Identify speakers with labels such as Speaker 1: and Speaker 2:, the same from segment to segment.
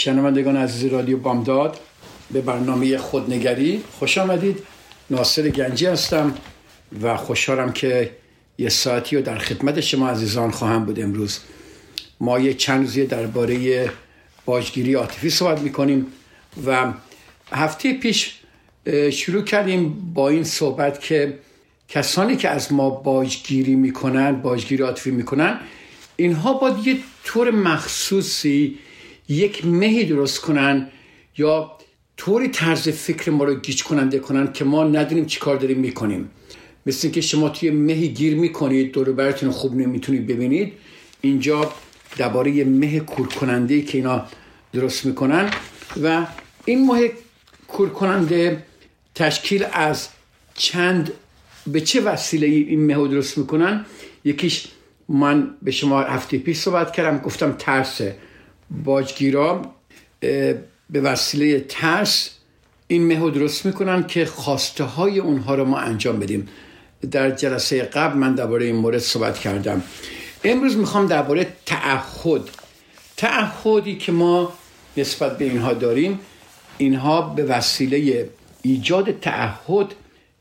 Speaker 1: شنوندگان عزیز رادیو بامداد به برنامه خودنگری خوش آمدید. ناصر گنجی هستم و خوشحالم که یه ساعتی رو در خدمت شما عزیزان خواهم بود امروز. ما یه چند روزی درباره باجگیری عاطفی صحبت می‌کنیم و هفته پیش شروع کردیم با این صحبت که کسانی که از ما باجگیری می‌کنن باجگیری عاطفی می‌کنن اینها باید یه طور مخصوصی یک مهی درست کنن یا طوری طرز فکر ما رو گیج کننده کنن که ما ندونیم چی کار داریم می‌کنیم. مثل که شما توی مهی گیر می‌کنید دور براتون خوب نمی‌تونید ببینید. اینجا درباره مه کور کننده که اینا درست می‌کنن و این مه کور کننده تشکیل از چند به چه وسیله این مه درست می‌کنن؟ یکیش من به شما هفته پیش صحبت کردم گفتم ترس باجگیرا به وسیله ترس این مهو درست می‌کنن که خواسته های اونها رو ما انجام بدیم. در جلسه قبل من درباره این مورد صحبت کردم. امروز می‌خوام درباره تعهد. تعهدی که ما نسبت به اینها داریم اینها به وسیله ایجاد تعهد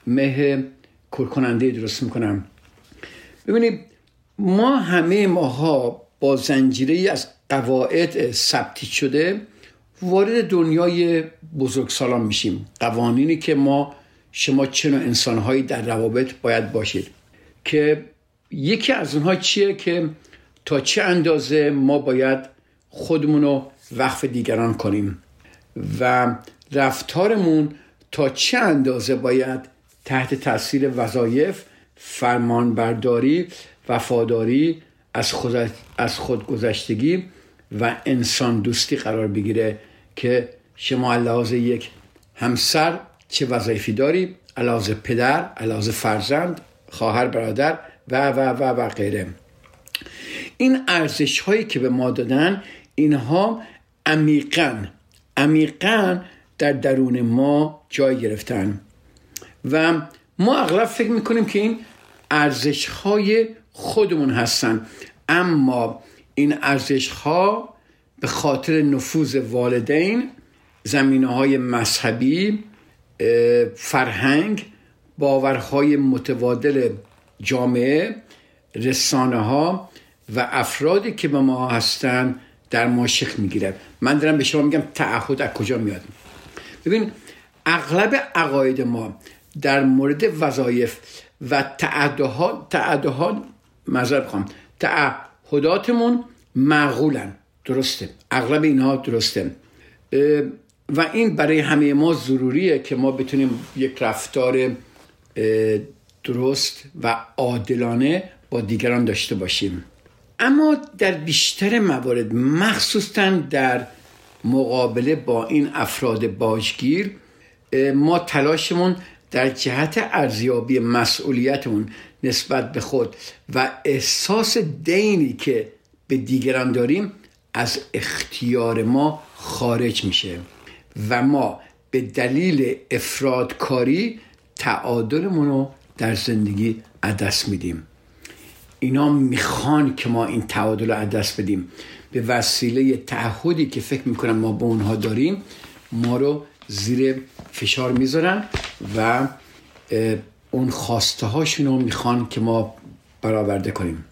Speaker 1: مه کرکننده درست می‌کنن. ببینید ما همه ماها با زنجیره از قواعد ثبتی شده وارد دنیای بزرگسالان میشیم. قوانینی که ما شما چه نوع انسانهایی در روابط باید باشید. که یکی از اونها چیه که تا چه اندازه ما باید خودمون رو وقف دیگران کنیم؟ و رفتارمون تا چه اندازه باید تحت تاثیر وظایف فرمانبرداری وفاداری از, خود از خودگذشتگی و انسان دوستی قرار بگیره که شما لحاظ یک همسر چه وظایفی داری؟ علاوه پدر علاوه فرزند خواهر برادر و و و و غیره. این ارزش هایی که به ما دادن اینها عمیقا عمیقا در درون ما جای گرفتن. و ما اغلب فکر می‌کنیم که این ارزش های خودمون هستن. اما این ارزش ها به خاطر نفوذ والدین زمینه های مذهبی فرهنگ باورهای متبادل جامعه رسانه ها و افرادی که به ما هستن در ما شکل می‌گیره من دارم به شما میگم تعهد از کجا میاد. ببین اغلب عقاید ما در مورد وظایف و تعهدها تعهدها مذر بخوام تعهداتمون معقولن. درسته. اغلب اینها درسته. و این برای همه ما ضروریه که ما بتونیم یک رفتار درست و عادلانه با دیگران داشته باشیم. اما در بیشتر موارد مخصوصا در مقابله با این افراد باجگیر ما تلاشمون در جهت ارزیابی مسئولیتمون نسبت به خود. و احساس دینی که به دیگران داریم از اختیار ما خارج میشه. و ما به دلیل افرادکاری تعادلمون رو در زندگی دست میدیم. اینا می‌خوان که ما این تعادل رو دست بدیم. به وسیله تعهدی که فکر می‌کنم ما به اونها داریم ما رو زیر فشار می‌ذارن و اون خواسته هاشون رو می‌خوان که ما برآورده کنیم.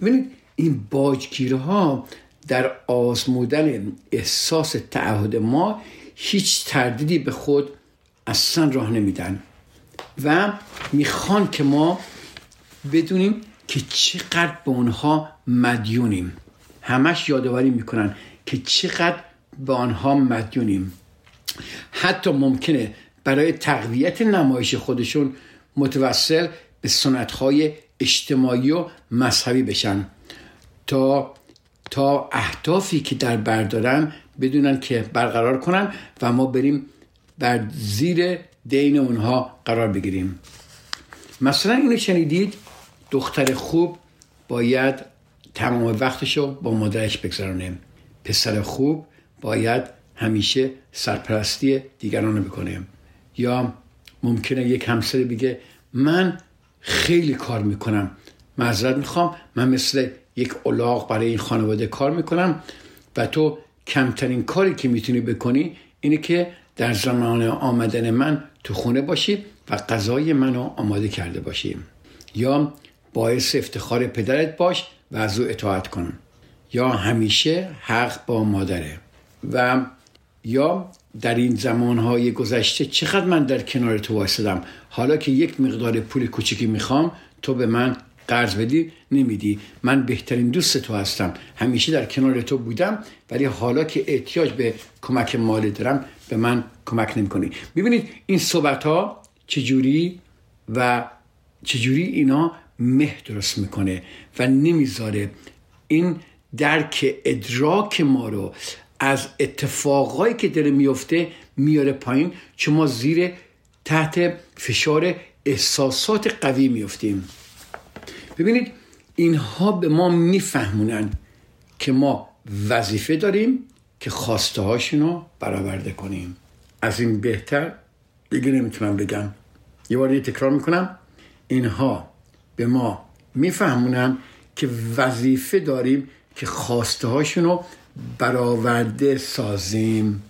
Speaker 1: ببینید این باجگیره ها در آزمودن احساس تعهد ما هیچ تردیدی به خود اصلا راه نمیدن و می‌خوان که ما بدونیم که چقدر به اونها مدیونیم. همش یادآوری می‌کنن که چقدر به آنها مدیونیم. حتی ممکنه برای تقویت نمایش خودشون متوسل به سنتهای اجتماعی و مذهبی بشن. تا تا اهدافی که در بردارن بدونن که برقرار کنن و ما بریم بر زیر دین اونها قرار بگیریم. مثلا اینو شنیدید؟ دختر خوب باید تمام وقتشو با مادرش بگذرانه. پسر خوب باید همیشه سرپرستی دیگران رو بکنه. یا ممکنه یک همسر بگه من خیلی کار می‌کنم معذرت می‌خوام من مثل یک الاغ برای این خانواده کار می‌کنم و تو کمترین کاری که می‌تونی بکنی اینه که در زمان آمدن من تو خونه باشی و غذای منو آماده کرده باشی. یا باعث افتخار پدرت باش و از او اطاعت کن. یا همیشه حق با مادره. و یا در این زمانهای گذشته چقدر من در کنار تو وایسادم حالا که یک مقدار پول کوچکی می‌خوام تو به من قرض بدی نمیدی. من بهترین دوست تو هستم. همیشه در کنار تو بودم ولی حالا که احتیاج به کمک مالی دارم به من کمک نمی‌کنی. ببینید این صحبت ها چجوری و چجوری اینا مه درست می‌کنه و نمی‌ذاره. این درک ادراک ما رو از اتفاقایی که داره میفته میاره پایین چون ما زیر تحت فشار احساسات قوی میفتیم. ببینید اینها به ما میفهمونن که ما وظیفه داریم که خواسته هاشون برآورده کنیم. از این بهتر دیگه نمی‌تونم بگم. یه بار تکرار می‌کنم. اینها به ما میفهمونن که وظیفه داریم که خواسته هاشون رو برآورده سازیم.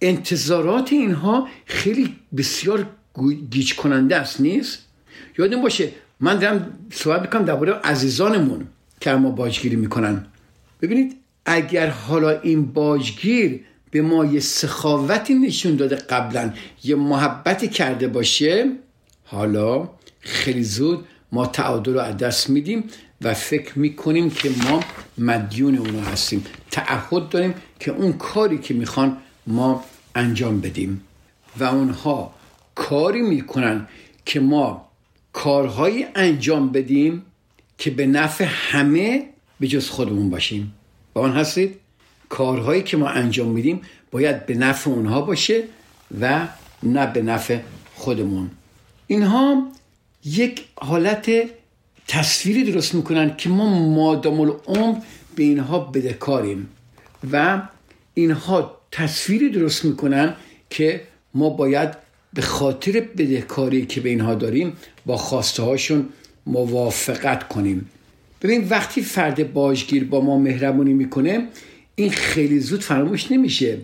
Speaker 1: انتظارات اینها خیلی بسیار گیج کننده است نیست؟ یادم باشه من دارم صحبت می‌کنم درباره عزیزانمون که ما باجگیری می‌کنن. ببینید اگر حالا این باجگیر به ما یه سخاوتی نشون داده قبلا یه محبتی کرده باشه حالا خیلی زود ما تعادل رو از دست میدیم. و فکر می‌کنیم که ما مدیون اونو هستیم. تعهد داریم که اون کاری که می‌خوان ما انجام بدیم. و اونها کاری می‌کنن که ما کارهایی انجام بدیم که به نفع همه به جز خودمون باشیم. با آن هستید؟ کارهایی که ما انجام میدیم باید به نفع اونها باشه و نه به نفع خودمون. اینها یک حالت تصویری درست می‌کنن که ما مادام العمر به اینها بدهکاریم و اینها تصویری درست می‌کنن که ما باید به خاطر بدهکاری که به اینها داریم با خواسته هاشون موافقت کنیم. ببین وقتی فرد باجگیر با ما مهربونی می‌کنه این خیلی زود فراموش نمیشه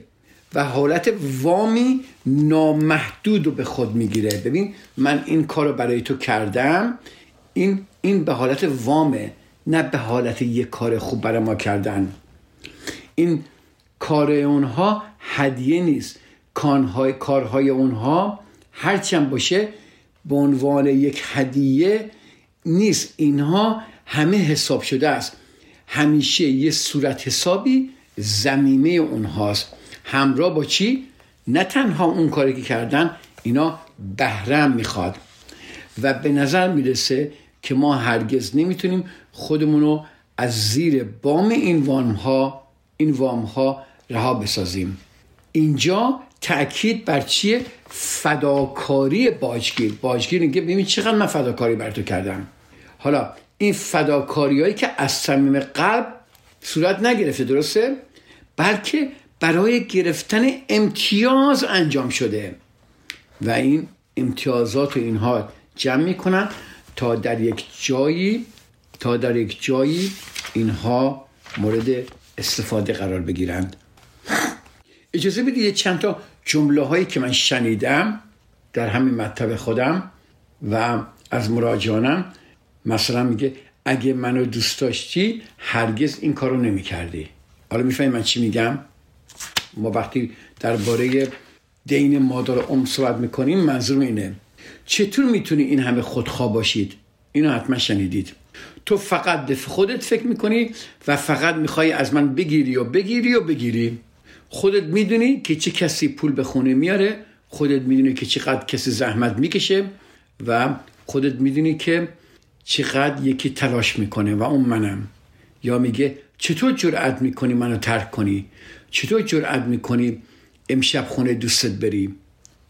Speaker 1: و حالت وامی نامحدود رو به خود می‌گیره. ببین من این کار رو برای تو کردم این, این به حالت وامه نه به حالت یک کار خوب برای ما کردن. این کار اونها هدیه نیست. کارهای, کارهای اونها هرچند باشه به عنوان یک هدیه نیست. اینها همه حساب شده است. همیشه یه صورت حسابی زمینه اونهاست. همراه با چی؟ نه تنها اون کاری که کردن اینا بهرم می‌خواد. و به نظر می‌رسه که ما هرگز نمی‌تونیم خودمون رو از زیر بام این وام ها این وام ها رها بسازیم. اینجا تاکید بر چیه؟ فداکاری باجگیر. باجگیر میگه ببین چقدر من فداکاری بر تو کردم. حالا این فداکاری هایی که از صمیم قلب صورت نگرفته درسته؟ بلکه برای گرفتن امتیاز انجام شده. و این امتیازات و اینها جمع می‌کنن. تا در یک جایی تا در یک جایی اینها مورد استفاده قرار بگیرند. اجازه بدید چند تا جمله هایی که من شنیدم در همین مطلب خودم و از مراجعانم. مثلا میگه اگه منو دوست داشتی هرگز این کارو نمی کردی حالا می‌فهمی من چی میگم؟ ما وقتی درباره دین مادر ام صحبت می‌کنیم منظور اینه چطور می‌تونی این همه خودخواه باشید؟ اینو حتما شنیدید. تو فقط به خودت فکر می‌کنی و فقط می‌خوای از من بگیری و بگیری و بگیری. خودت می‌دونی که چه کسی پول به خونه میاره خودت می‌دونی که چقدر کسی زحمت می‌کشه و خودت می‌دونی که چقدر یکی تلاش می‌کنه و اون منم. یا میگه چطور جرأت می‌کنی منو ترک کنی؟ چطور جرأت می‌کنی امشب خونه دوستت بری؟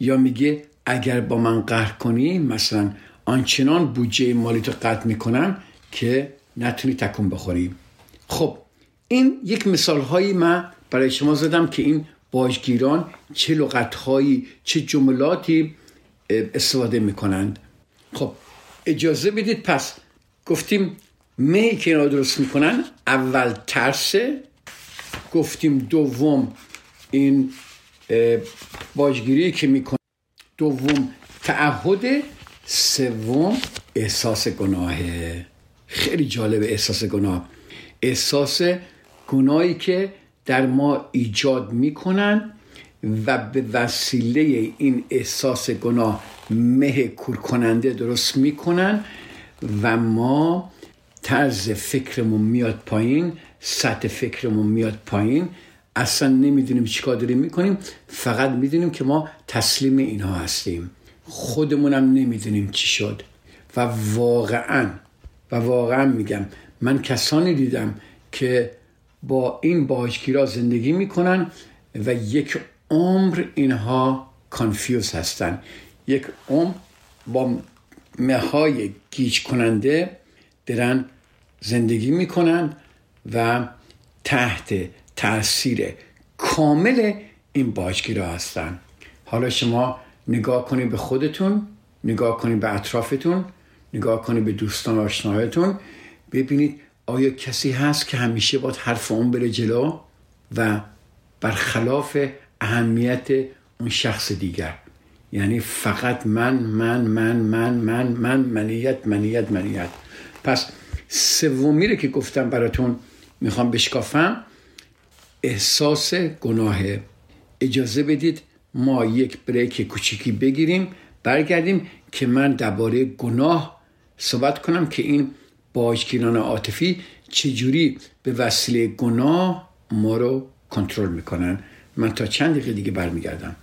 Speaker 1: یا میگه اگر با من قهر کنی مثلا آنچنان بودجه مالی تو قطع می‌کنم که نتونی تکون بخوری. خب این یک مثال هایی من برای شما زدم که این باجگیران چه لغت هایی چه جملاتی استفاده می‌کنند. خب اجازه بدید پس گفتیم می که اینا درست می‌کنن اول ترسه گفتیم دوم این باجگیری که می‌کنن دوم تعهد سوم احساس گناهه خیلی جالب احساس گناه. احساس گناهی که در ما ایجاد می‌کنن و به وسیله این احساس گناه مه کور کننده درست می‌کنن و ما طرز فکرمون میاد پایین سطح فکرمون میاد پایین اصلا نمی‌دونیم چیکار داریم می‌کنیم فقط می‌دونیم که ما تسلیم اینها هستیم. خودمونم نمی‌دونیم چی شد. و واقعا و واقعا میگم من کسانی دیدم که با این باجگیرا زندگی می‌کنن و یک عمر اینها کانفیوز هستن. یک عمر با مهای گیج کننده درن زندگی می‌کنن و تحت تاثیر کامل این باجگیرا هستن. حالا شما نگاه کنید به خودتون نگاه کنید به اطرافتون نگاه کنید به دوستان آشناهایتون ببینید آیا کسی هست که همیشه باید حرف اون بره جلو و برخلاف اهمیت اون شخص دیگر. یعنی فقط من من من من من من منیت منیت منیت. پس سومی رو که گفتم براتون می‌خوام بشکافم. احساس گناه. اجازه بدید ما یک بریک کوچیکی بگیریم برگردیم که من درباره گناه صحبت کنم که این باجگیران عاطفی چجوری به وسیله گناه ما رو کنترل می‌کنن. من تا چند دقیقه دیگه برمیگردم.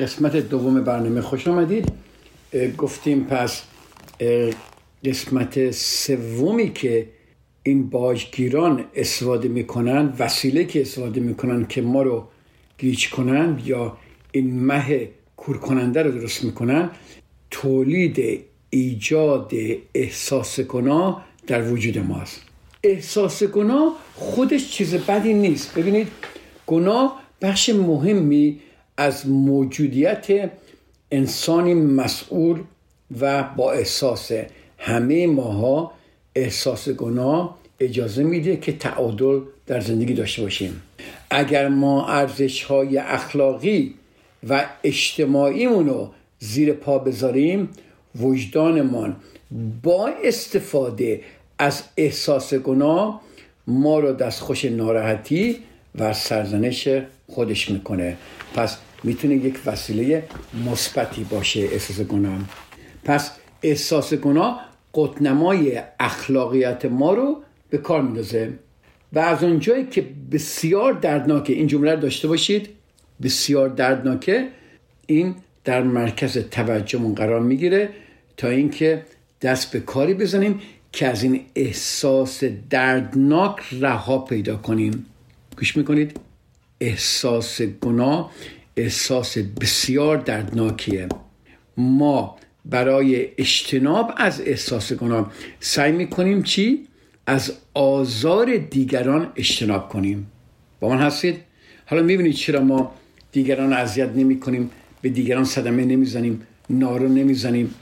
Speaker 1: قسمت دوم برنامه خوش آمدید. گفتیم پس قسمت سومی که این باجگیران استفاده می‌کنن وسیله که استفاده می‌کنن که ما رو گیج کنن یا این مه کور کننده رو درست می‌کنن تولید ایجاد احساس گناه در وجود ماست احساس گناه خودش چیز بدی نیست. ببینید گناه بخش مهمی از موجودیت انسانی مسئول و با احساس همه ماها احساس گناه اجازه میده که تعادل در زندگی داشته باشیم. اگر ما ارزش های اخلاقی و اجتماعیمون رو زیر پا بذاریم وجدانمان با استفاده از احساس گناه ما رو دستخوش ناراحتی و سرزنش خودش می‌کنه. پس می‌تونه یک وسیله مثبتی باشه احساس گناه پس احساس گناه قطنمای اخلاقیت ما رو به کار میندازه. و از اونجایی که بسیار دردناکه این جمله رو داشته باشید بسیار دردناکه این در مرکز توجهمون قرار می‌گیره تا اینکه دست به کاری بزنیم که از این احساس دردناک رها پیدا کنیم. گوش می‌کنید؟ احساس گناه احساس بسیار دردناکیه ما برای اجتناب از احساس گناه سعی می‌کنیم چی؟ از آزار دیگران اجتناب کنیم با من هستید؟ حالا می‌بینید چرا ما دیگران اذیت نمی کنیم به دیگران صدمه نمی‌زنیم نارو نمی‌زنیم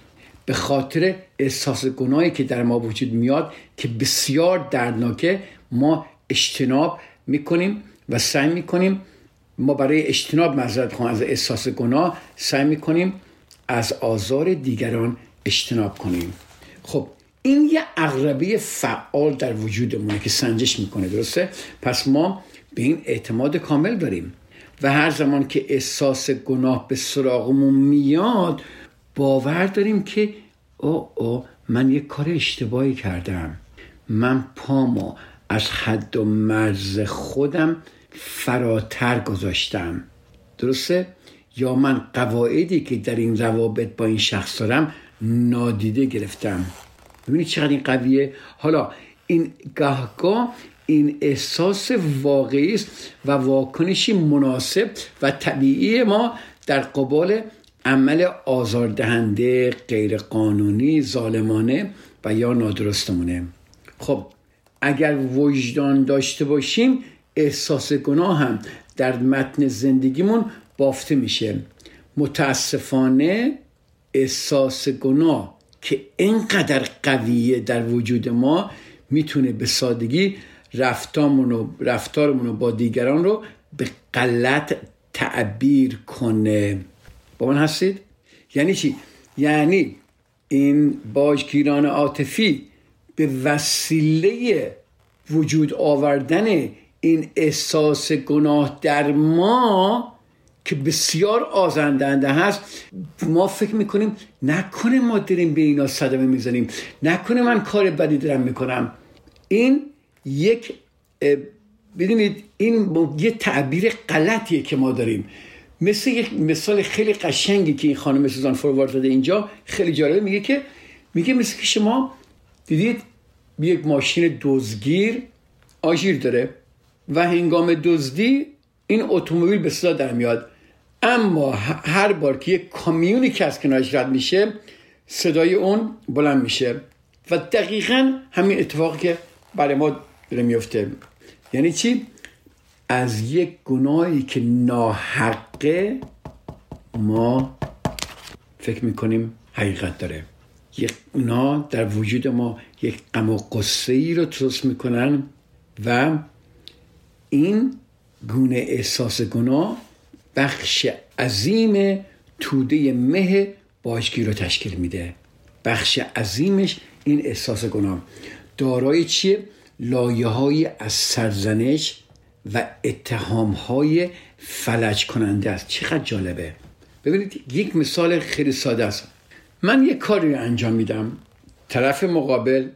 Speaker 1: به خاطر احساس گناهی که در ما وجود میاد که بسیار دردناکه ما اجتناب می‌کنیم و سعی می‌کنیم ما برای اجتناب مذارت از احساس گناه سعی می‌کنیم از آزار دیگران اجتناب کنیم. خب این یه اغربه فعال در وجودمونه که سنجش می‌کنه درسته؟ پس ما به این اعتماد کامل داریم و هر زمان که احساس گناه به سراغمون میاد باور داریم که او او من یک کار اشتباهی کردم. من پامو از حد و مرز خودم فراتر گذاشتم. درسته؟ یا من قواعدی که در این روابط با این شخص دارم نادیده گرفتم. ببینید چقدر این قویه. حالا این گهگاه این احساس واقعی است و واکنشی مناسب و طبیعی ما در قبال عمل آزاردهنده غیرقانونی ظالمانه و یا نادرستمونه. خب اگر وجدان داشته باشیم احساس گناه هم در متن زندگیمون بافته میشه. متاسفانه احساس گناه که اینقدر قویه در وجود ما می‌تونه به سادگی رفتارمون و رفتارمون با دیگران رو به غلط تعبیر کنه. با من هستید؟ یعنی چی؟ یعنی این باجگیران عاطفی به وسیله وجود آوردن این احساس گناه در ما که بسیار آزندنده هست. ما فکر می‌کنیم نکنه ما داریم به اینا صدمه می‌زنیم. نکنه من کار بدی دارم می‌کنم. این یک ببینید این یه تعبیر غلطیه که ما داریم. مثل یک مثال خیلی قشنگی که این خانم سوزان فوروارد داده اینجا خیلی جالبه. میگه که میگه مثل که شما دیدید یک ماشین دزگیر آژیر داره. و هنگام دزدی این اتومبیل به صدا در میاد. اما هر بار که یک کامیونی که از کنارش رد میشه صدای اون بلند میشه. و دقیقا همین اتفاقی که برای ما داره میفته. یعنی چی؟ از یک گناهی که ناحقه ما فکر می‌کنیم حقیقت داره. یک اونا در وجود ما یک غم و قصه رو درست می‌کنن و این گونه احساس گناه بخش عظیم توده مه باشگی رو تشکیل میده. بخش عظیمش این احساس گناه. دارای چیه؟ لایه های از سرزنش و اتهام های فلج کننده است. چقدر جالبه. ببینید یک مثال خیلی ساده است. من یک کاری رو انجام میدم. طرف مقابل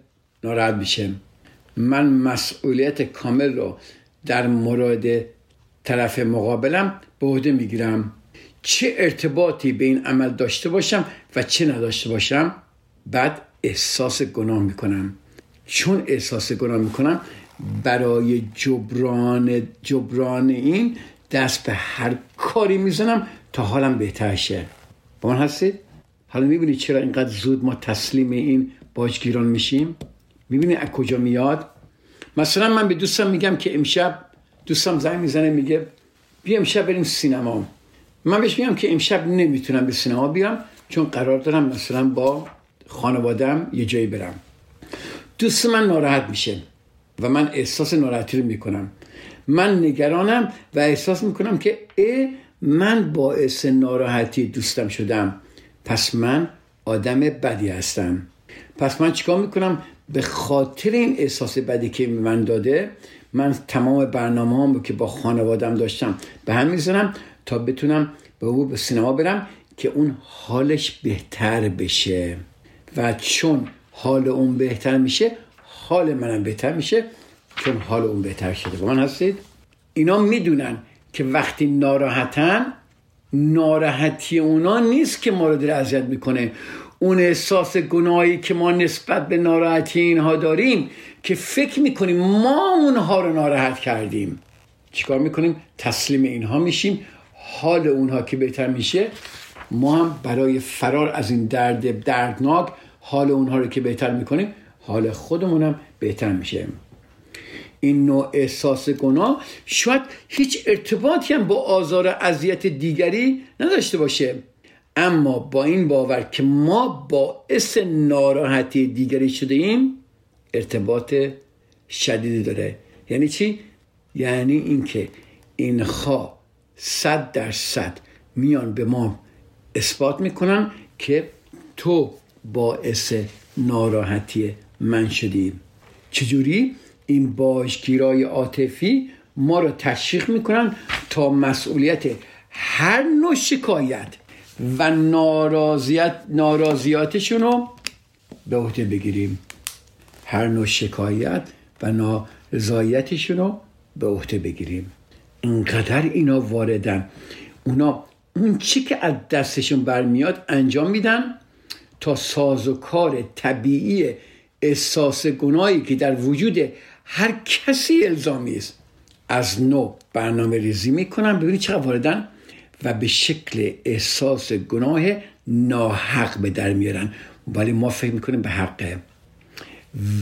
Speaker 1: ناراحت میشه. من مسئولیت کامل رو در مورد طرف مقابلم به عهده می‌گیرم. چه ارتباطی به این عمل داشته باشم و چه نداشته باشم؟ بعد احساس گناه می‌کنم. چون احساس گناه می‌کنم برای جبران جبران این دست به هر کاری می‌زنم تا حالم بهتر شه. با من هستید؟ حالا می‌بینید چرا اینقدر زود ما تسلیم این باجگیران میشیم؟ می‌بینید از کجا میاد؟ مثلا من به دوستم میگم که امشب دوستم زنگ می‌زنه میگه بیا امشب بریم سینما. من بهش میگم که امشب نمی‌تونم به سینما بیام چون قرار دارم مثلا با خانوادم یه جایی برم. دوست من ناراحت میشه و من احساس ناراحتی رو می‌کنم. من نگرانم و احساس می‌کنم که اه من باعث ناراحتی دوستم شدم. پس من آدم بدی هستم. پس من چیکار می‌کنم؟ به خاطر این احساس بدی که من داده من تمام برنامه هم که با خانوادم داشتم به هم می‌زنم تا بتونم به او به سینما برم که اون حالش بهتر بشه. و چون حال اون بهتر میشه حال منم بهتر میشه چون حال اون بهتر شده. با من هستید؟ اینا می‌دونن که وقتی ناراحتن ناراحتی اونا نیست که ما رو داره اذیت می‌کنه. اون احساس گناهی که ما نسبت به ناراحتی اینها داریم که فکر می‌کنیم ما اونها رو ناراحت کردیم. چیکار می‌کنیم؟ تسلیم اینها میشیم. حال اونها که بهتر میشه ما هم برای فرار از این درد دردناک حال اونها رو که بهتر می‌کنیم حال خودمونم بهتر میشه. این نوع احساس گناه شاید هیچ ارتباطی هم با آزار اذیت دیگری نداشته باشه. اما با این باور که ما باعث ناراحتی دیگری شده ایم ارتباط شدیدی داره. یعنی چی؟ یعنی اینکه اینها صد درصد میان به ما اثبات می‌کنن که تو باعث ناراحتی من شدی چجوری؟ این باشگیرای عاطفی ما رو تشویق می‌کنن تا مسئولیت هر نوع شکایت و ناراضیت ناراضیاتشون رو به عهده بگیریم. هر نوع شکایت و نارضایتشون رو به عهده بگیریم. اینقدر اینا واردن. اونا اون چی که از دستشون برمیاد انجام میدن تا ساز و کار طبیعی احساس گناهی که در وجود هر کسی الزامی است. از نو برنامه ریزی می‌کنن ببینید چقدر واردن. و به شکل احساس گناه ناحق به در میارن. ولی ما فکر می‌کنیم به حقه.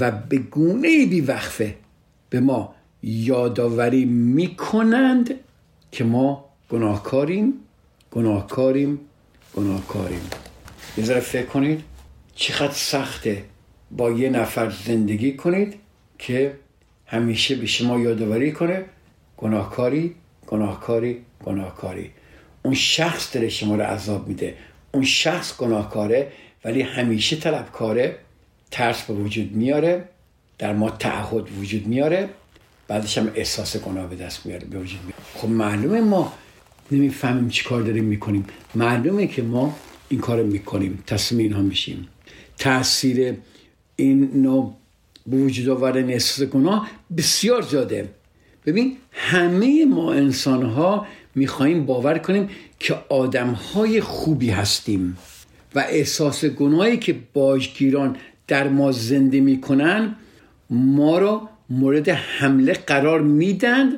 Speaker 1: و به گونه بی وقفه به ما یادآوری می‌کنند که ما گناهکاریم گناهکاریم گناهکاریم. یه ذره فکر کنید چقدر سخته با یه نفر زندگی کنید که همیشه به شما یادآوری کنه گناهکاری گناهکاری گناهکاری. اون شخص داره شما رو عذاب میده. اون شخص گناهکاره ولی همیشه طلبکاره. ترس به وجود میاره. در ما تعهد وجود میاره. بعدش هم احساس گناه به دست میاره به وجود میاره. خب معلومه ما نمی‌فهمیم چی کار داریم می‌کنیم. معلومه که ما این کار می‌کنیم. تصمیم اینها میشیم. تاثیر این نوع به وجود آوردن احساس گناه بسیار زیاده. ببین همه ما انسان ها می‌خواهیم باور کنیم که آدم های خوبی هستیم و احساس گناهی که باجگیران در ما زنده می‌کنن ما را مورد حمله قرار میدن.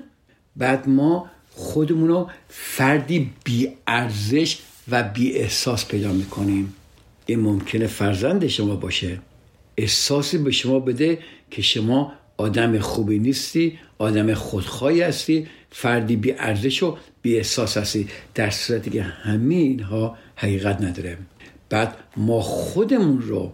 Speaker 1: بعد ما خودمون رو فردی بی ارزش و بی احساس پیدا می‌کنیم. این ممکنه فرزند شما باشه. احساسی به شما بده که شما آدم خوبی نیستی آدم خودخواهی هستی فردی بی ارزش و بی احساس هستی. در صورتی که همه اینها حقیقت نداره. بعد ما خودمون رو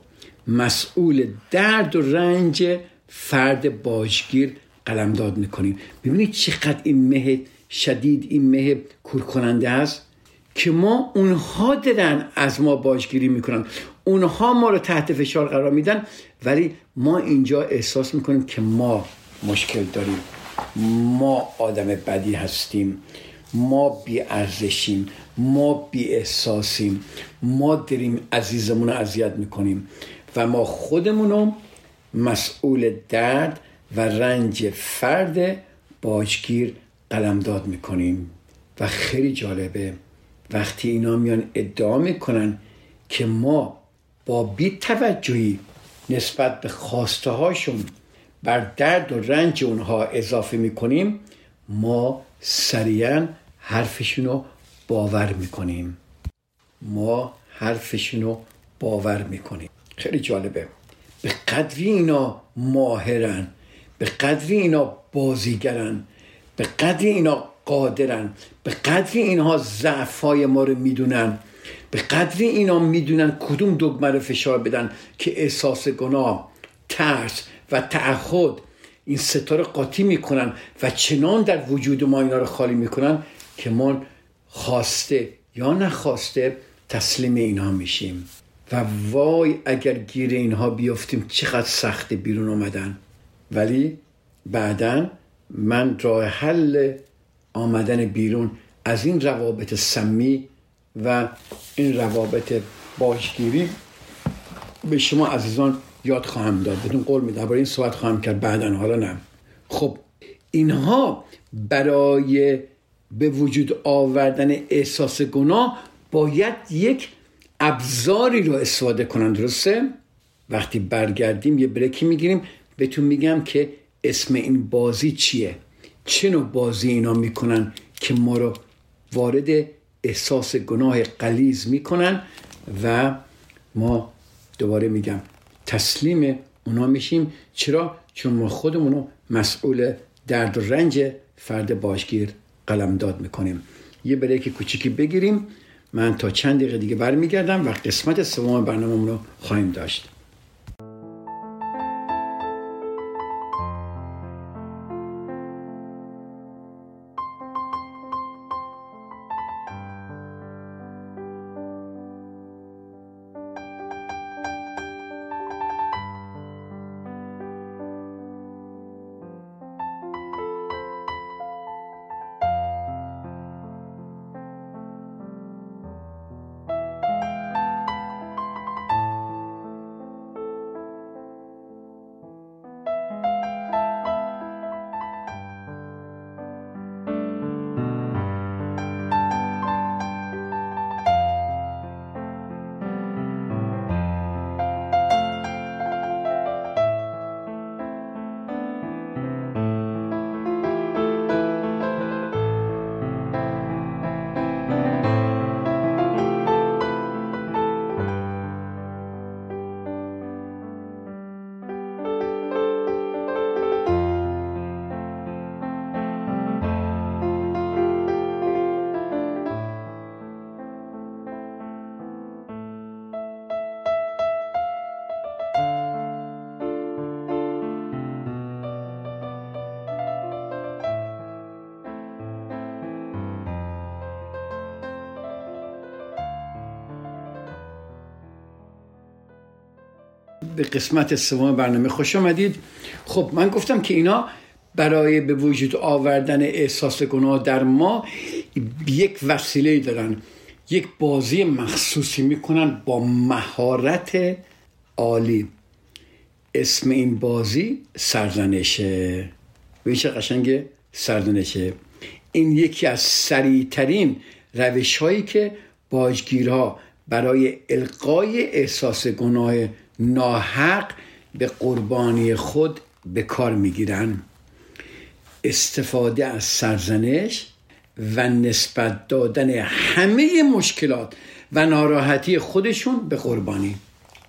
Speaker 1: مسئول درد و رنج فرد باجگیر قلمداد می‌کنیم. ببینید چقدر این مه شدید این مه کور کننده است که ما اونها دارن از ما باجگیری می‌کنن. اونها ما رو تحت فشار قرار میدن ولی ما اینجا احساس می‌کنیم که ما مشکل داریم. ما آدم بدی هستیم ما بی ارزشیم ما بی احساسیم ما داریم عزیزمون رو اذیت می‌کنیم و ما خودمون مسئول درد و رنج فرد باجگیر قلمداد می‌کنیم. و خیلی جالبه وقتی اینا میان ادعا می‌کنن که ما با بی توجهی نسبت به خواسته هاشون بر درد و رنج اونها اضافه می‌کنیم ما سریعا حرفشون رو باور می‌کنیم. ما حرفشون رو باور می‌کنیم. خیلی جالبه. به قدری اینا ماهرن به قدری اینا بازیگرن به قدری اینا قادرن به قدری اینها ضعفای ما رو می‌دونن به قدری اینا می‌دونن کدوم دگمه رو فشار بدن که احساس گناه ترس و تعهد این ستاره قاطی می‌کنن و چنان در وجود ما اینا رو خالی می‌کنن که ما خواسته یا نخواسته تسلیم اینها میشیم. و وای اگر گیر اینها بیفتیم چقدر سخت بیرون آمدن. ولی بعدا من راه حل آمدن بیرون از این روابط سمی و این روابط باشگیری به شما عزیزان یاد خواهم داد. بدون قول میدم برای این صحبت خواهم کرد. بعدا حالا نه. خب اینها برای به وجود آوردن احساس گناه باید یک ابزاری رو استفاده کنن. درسته؟ وقتی برگردیم یه بریکی می‌گیریم بهتون میگم که اسم این بازی چیه؟ چه نوع بازی اینا می‌کنن که ما رو وارد احساس گناه قلیز می‌کنن؟ و ما دوباره میگم. تسلیم اونا میشیم. چرا؟ چون ما خودمونو مسئول درد و رنج فرد باشگیر قلمداد می‌کنیم. یه بریک کوچیکی بگیریم. من تا چند دقیقه دیگه برمیگردم. و قسمت سوم برنامه رو خواهیم داشت. به قسمت سوم برنامه خوش آمدید. خب من گفتم که اینا برای به وجود آوردن احساس گناه در ما یک وسیله دارن. یک بازی مخصوصی می‌کنن با مهارت عالی. اسم این بازی سرزنشه. به چه قشنگ سرزنشه. این یکی از سریعترین روش هایی که باجگیرها برای القای احساس گناه ناحق به قربانی خود به کار می‌گیرن. استفاده از سرزنش و نسبت دادن همه مشکلات و ناراحتی خودشون به قربانی.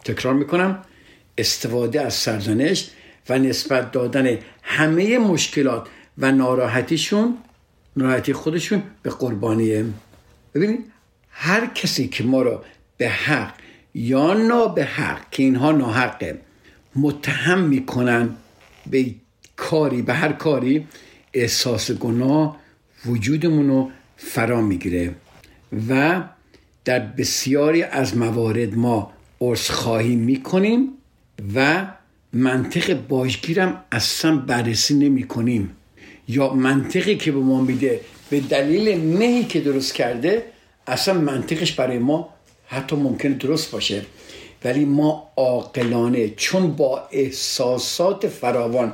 Speaker 1: تکرار می‌کنم استفاده از سرزنش و نسبت دادن همه مشکلات و ناراحتیشون ناراحتی خودشون به قربانیه ببینید هر کسی که ما رو به حق یا نابه حق که اینها ناحقه متهم می‌کنن به کاری به هر کاری احساس گناه وجودمون رو فرا می‌گیره. و در بسیاری از موارد ما عذرخواهی می‌کنیم و منطق باشگیرم اصلا بررسی نمی کنیم یا منطقی که به ما میده به دلیل نهی که درست کرده اصلا منطقش برای ما حتی ممکن درست باشه. ولی ما عاقلانه چون با احساسات فراوان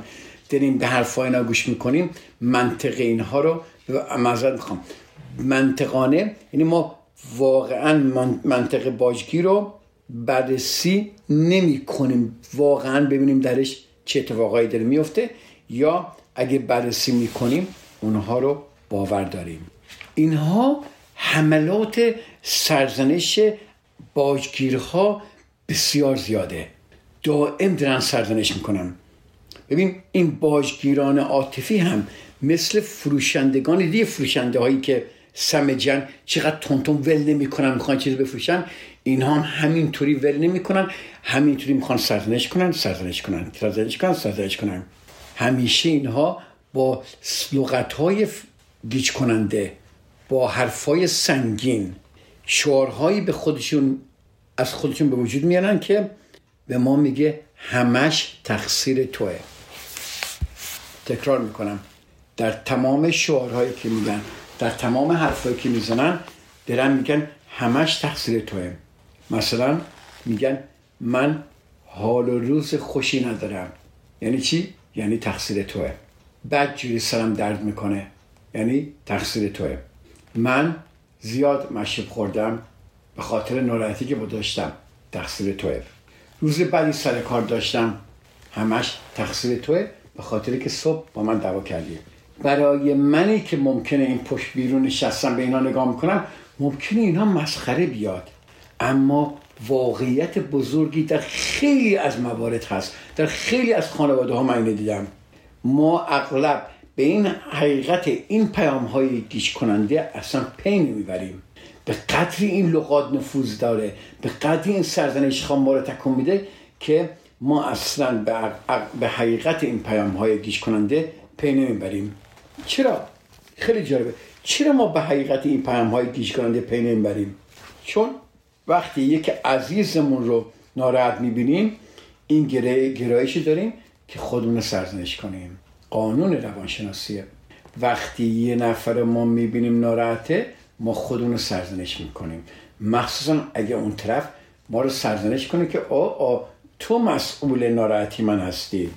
Speaker 1: داریم به حرفای اینا گوش می‌کنیم منطق اینها رو معذرت می‌خوام. منطقانه یعنی ما واقعا منطق باجگی رو بررسی نمی کنیم واقعا ببینیم درش چه اتفاقایی داره میفته یا اگه بررسی می‌کنیم اونها رو باور داریم. اینها حملات سرزنش باجگیرها بسیار زیاده. دائم دارن سرزنش می‌کنن. ببین این باجگیران عاطفی هم مثل فروشندگان دیگه فروشنده هایی که سمجن چقدر تونتون ول نمی‌کنن می‌خوان چیز بفروشن اینها هم همینطوری ول نمی‌کنن همینطوری می‌خوان سرزنش کنن سرزنش کنن سرزنش کنن سرزنش کنن. همیشه اینها با لغت های گیج کننده با حرفای سنگین شعارهایی به خودشون از خودشون به وجود میارن که به ما میگه همش تقصیر توه. تکرار می‌کنم. در تمام شعارهایی که میگن در تمام حرفهایی که می‌زنن دارن میگن همش تقصیر توه. مثلا میگن من حال و روز خوشی ندارم. یعنی چی؟ یعنی تقصیر توه. بعد جوری سرم درد می‌کنه. یعنی تقصیر توه. من زیاد مشروب خوردم به خاطر ناراحتی که با داشتم تقصیر توه. روز بعدی سر کار داشتم همش تقصیر توه به خاطر که صبح با من دعوا کردی. برای منی که ممکنه این پشت بیرون نشستم به اینا نگاه می‌کنم ممکنه اینا مسخره بیاد. اما واقعیت بزرگی در خیلی از موارد هست. در خیلی از خانواده ها من دیدم. ما اغلب به این حقیقت این پیام های گیش کننده اصلا پی نمی‌بریم به قدری این لغات نفوذ داره به قدری این سرزنش خام ما رو تکون میده که ما اصلا به, حقیقت این پیام های گیش کننده پی نمی‌بریم چرا؟ خیلی جالبه چرا ما به حقیقت این پیام های گیش کننده پی نمی‌بریم؟ چون وقتی یک عزیزمون رو ناراحت می‌بینیم این گرایشی داریم که خودمون سرزنش کنیم قانون روانشناسیه وقتی یه نفر ما می‌بینیم ناراحته ما خودمون سرزنش می‌کنیم. مخصوصا اگه اون طرف ما رو سرزنش کنه که آ آ تو مسئول ناراحتی من هستی.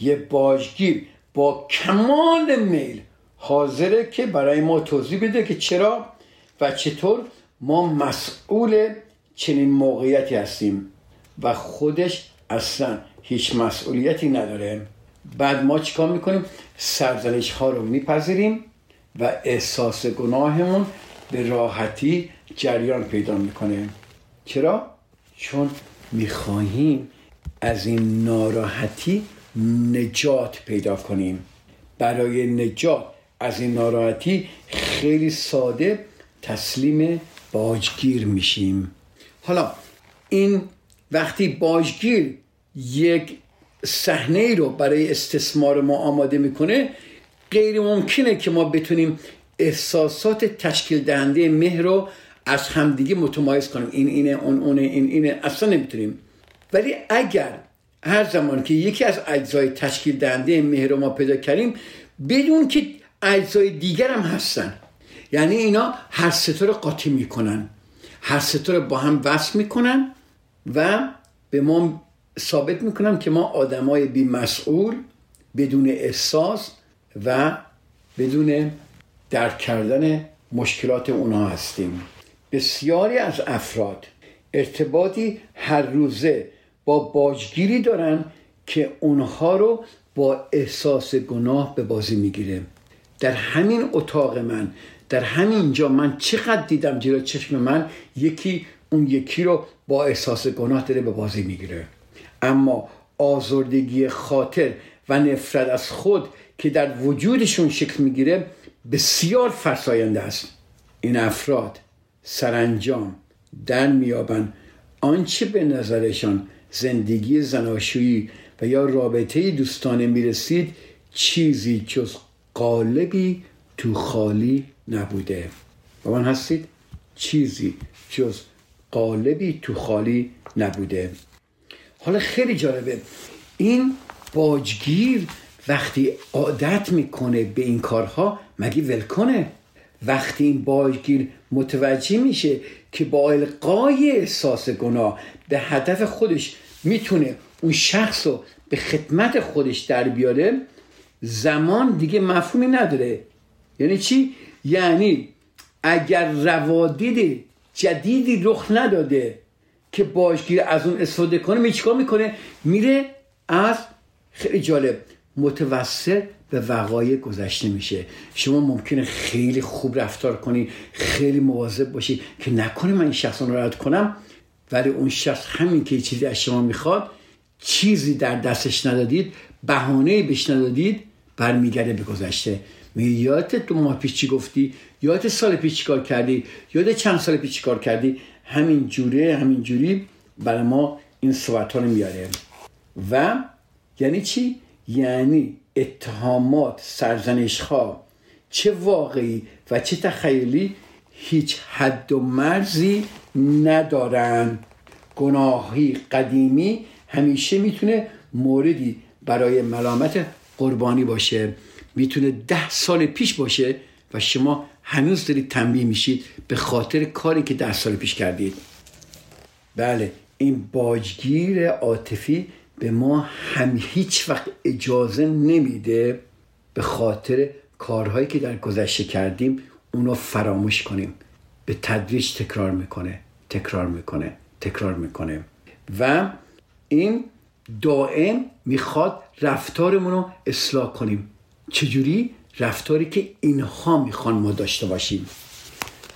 Speaker 1: یه باجگیر با کمال میل حاضره که برای ما توضیح بده که چرا و چطور ما مسئول چنین موقعیتی هستیم و خودش اصلا هیچ مسئولیتی نداره. بعد ما چیکار می‌کنیم؟ سرزنش ها رو میپذیریم و احساس گناهمون به راحتی جریان پیدا می‌کنه. چرا؟ چون می‌خواهیم از این ناراحتی نجات پیدا کنیم. برای نجات از این ناراحتی خیلی ساده تسلیم باجگیر میشیم. حالا این وقتی باجگیر یک صحنه رو برای استثمار ما آماده می‌کنه غیر ممکنه که ما بتونیم احساسات تشکیل دهنده مهر رو از همدیگه متمایز کنیم. این اینه اون اونه این اینه اصلا نمی‌تونیم. ولی اگر هر زمان که یکی از اجزای تشکیل دهنده مهر رو ما پیدا کردیم بدون که اجزای دیگر هم هستن. یعنی اینا هر ستا رو قاطی می‌کنن. هر ستا رو با هم وصل می‌کنن و به ما ثابت می‌کنم که ما آدمای بی مسئول بدون احساس و بدون درک کردن مشکلات اونها هستیم. بسیاری از افراد ارتباطی هر روزه با باجگیری دارن که اونها رو با احساس گناه به بازی می‌گیره. در همین اتاق من در همین جا من چقدر دیدم جلو چشم من یکی اون یکی رو با احساس گناه داره به بازی می‌گیره. اما آزردگی خاطر و نفرت از خود که در وجودشون شکل می‌گیره بسیار فرساینده است. این افراد سرانجام در میابن آنچه به نظرشان زندگی زناشویی و یا رابطه دوستانه می‌رسید چیزی جز قالبی تو خالی نبوده. با من هستید؟ چیزی جز قالبی تو خالی نبوده. حالا خیلی جالبه. این باجگیر وقتی عادت می‌کنه به این کارها مگه ول کنه وقتی این باجگیر متوجه میشه که با القای احساس گناه به هدف خودش می‌تونه اون شخص رو به خدمت خودش در بیاره زمان دیگه مفهومی نداره. یعنی چی؟ یعنی اگر روادید جدیدی رخ نداده که باشگیر از اون استفاده کنه می چیکار می‌کنه؟ میره از خیلی جالب. متوسط به وقایع گذشته میشه. شما ممکنه خیلی خوب رفتار کنی خیلی مواظب باشی که نکنه من این شخص رو رد کنم ولی اون شخص همین که چیزی از شما می‌خواد چیزی در دستش ندادید بهانه بهش ندادید برمیگرده به گذشته. میگه یادت دو ماه پیش چی گفتی؟ یادت سال پیش چی کار کردی؟ یادت چند سال پیش چی کار کردی؟ همین جوره همین جوری برای ما این صحبت ها رو میاره. و یعنی چی؟ یعنی اتهامات سرزنش ها چه واقعی و چه تخیلی هیچ حد و مرزی ندارن. گناهی قدیمی همیشه می‌تونه موردی برای ملامت قربانی باشه. می‌تونه ده سال پیش باشه و شما هنوز دارید تنبیه میشید به خاطر کاری که ده سال پیش کردید. بله این باجگیر عاطفی به ما هم هیچ وقت اجازه نمیده به خاطر کارهایی که در گذشته کردیم اونو فراموش کنیم. به تدریج تکرار می‌کنه تکرار می‌کنه تکرار می‌کنه. و این دائم می‌خواد رفتارمون رو اصلاح کنیم. چجوری؟ رفتاری که اینها می‌خوان ما داشته باشیم.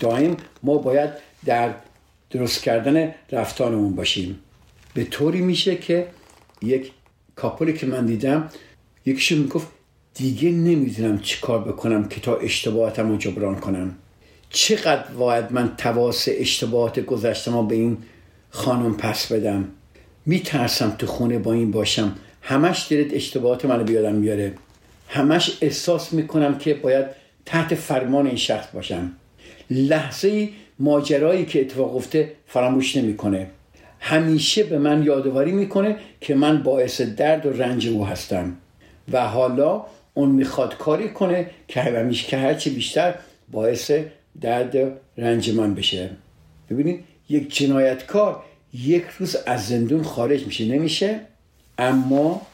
Speaker 1: دائم ما باید در درست کردن رفتارمون باشیم. به طوری میشه که یک کاپولی که من دیدم یکیشون می‌گفت دیگه نمی‌دونم چی کار بکنم که تا اشتباهاتم رو جبران کنم. چقدر باید من تواس اشتباهات گذشتم به این خانم پس بدم؟ میترسم تو خونه با این باشم. همش دلت اشتباهات منو بیادم میاره همش احساس می‌کنم که باید تحت فرمان این شخص باشم. لحظه ماجرایی که اتفاق افته فراموش نمی‌کنه. همیشه به من یادآوری می‌کنه که من باعث درد و رنج او هستم. و حالا اون می‌خواد کاری کنه که همیشه که هرچی بیشتر باعث درد و رنج من بشه. ببینید یک جنایتکار یک روز از زندون خارج میشه. نمیشه اما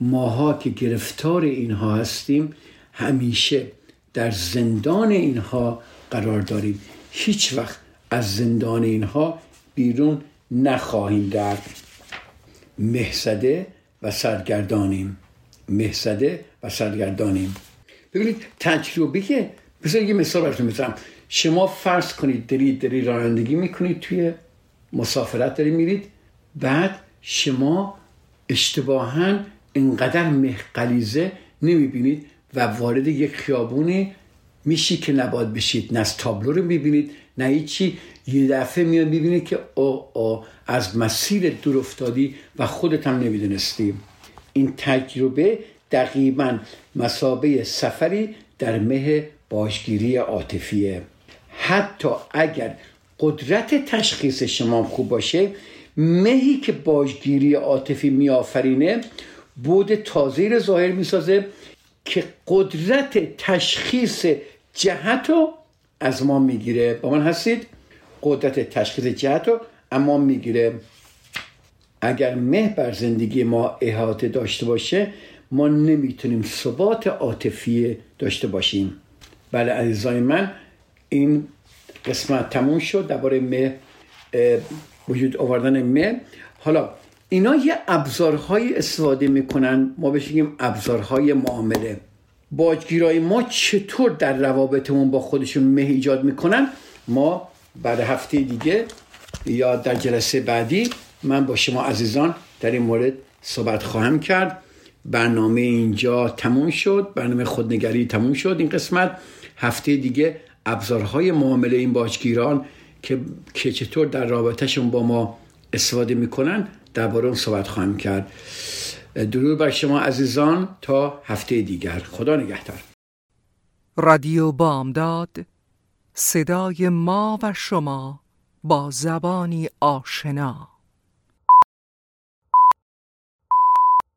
Speaker 1: ماها که گرفتار اینها هستیم همیشه در زندان اینها قرار داریم. هیچ وقت از زندان اینها بیرون نخواهیم در مهزده و سرگردانیم. مهزده و سرگردانیم. ببینید تجربه که بذار یه مثال براتون می‌زنم شما فرض کنید دارید دارید رانندگی می‌کنید توی مسافرت دارید میرید. بعد شما اشتباها انقدر مهقلیزه نمی‌بینید و وارد یک خیابونی میشی که نباید بشید. نه از تابلو رو می‌بینید نه هیچی. یه دفعه میاد می‌بینید که او او از مسیر دور افتادی و خودت هم نمی‌دونستی. این تجربه دقیقا مسابه سفری در مه باشگیری عاطفیه. حتی اگر قدرت تشخیص شما خوب باشه مهی که باشگیری عاطفی میآفرینه بود تازه رو ظاهر می‌سازه که قدرت تشخیص جهت رو از ما می‌گیره. با من هستید؟ قدرت تشخیص جهت رو اما می‌گیره. اگر مه بر زندگی ما احاطه داشته باشه ما نمی‌تونیم ثبات عاطفی داشته باشیم. بله عزیزای من این قسمت تموم شد درباره مه وجود آوردن مه. حالا اینا یه ابزارهای استفاده می‌کنن. ما بهش میگیم ابزارهای معامله. باجگیرای ما چطور در روابطمون با خودشون مه ایجاد می‌کنن؟ ما بعد هفته دیگه یا در جلسه بعدی من با شما عزیزان در این مورد صحبت خواهم کرد. برنامه اینجا تموم شد. برنامه خودنگری تموم شد. این قسمت هفته دیگه ابزارهای معامله این باجگیران که, که چطور در رابطهشون با ما استفاده می‌کنن درباره اون صحبت خواهم کرد. درود بر شما عزیزان تا هفته دیگر. خدا نگهدار.
Speaker 2: رادیو بامداد صدای ما و شما با زبانی آشنا.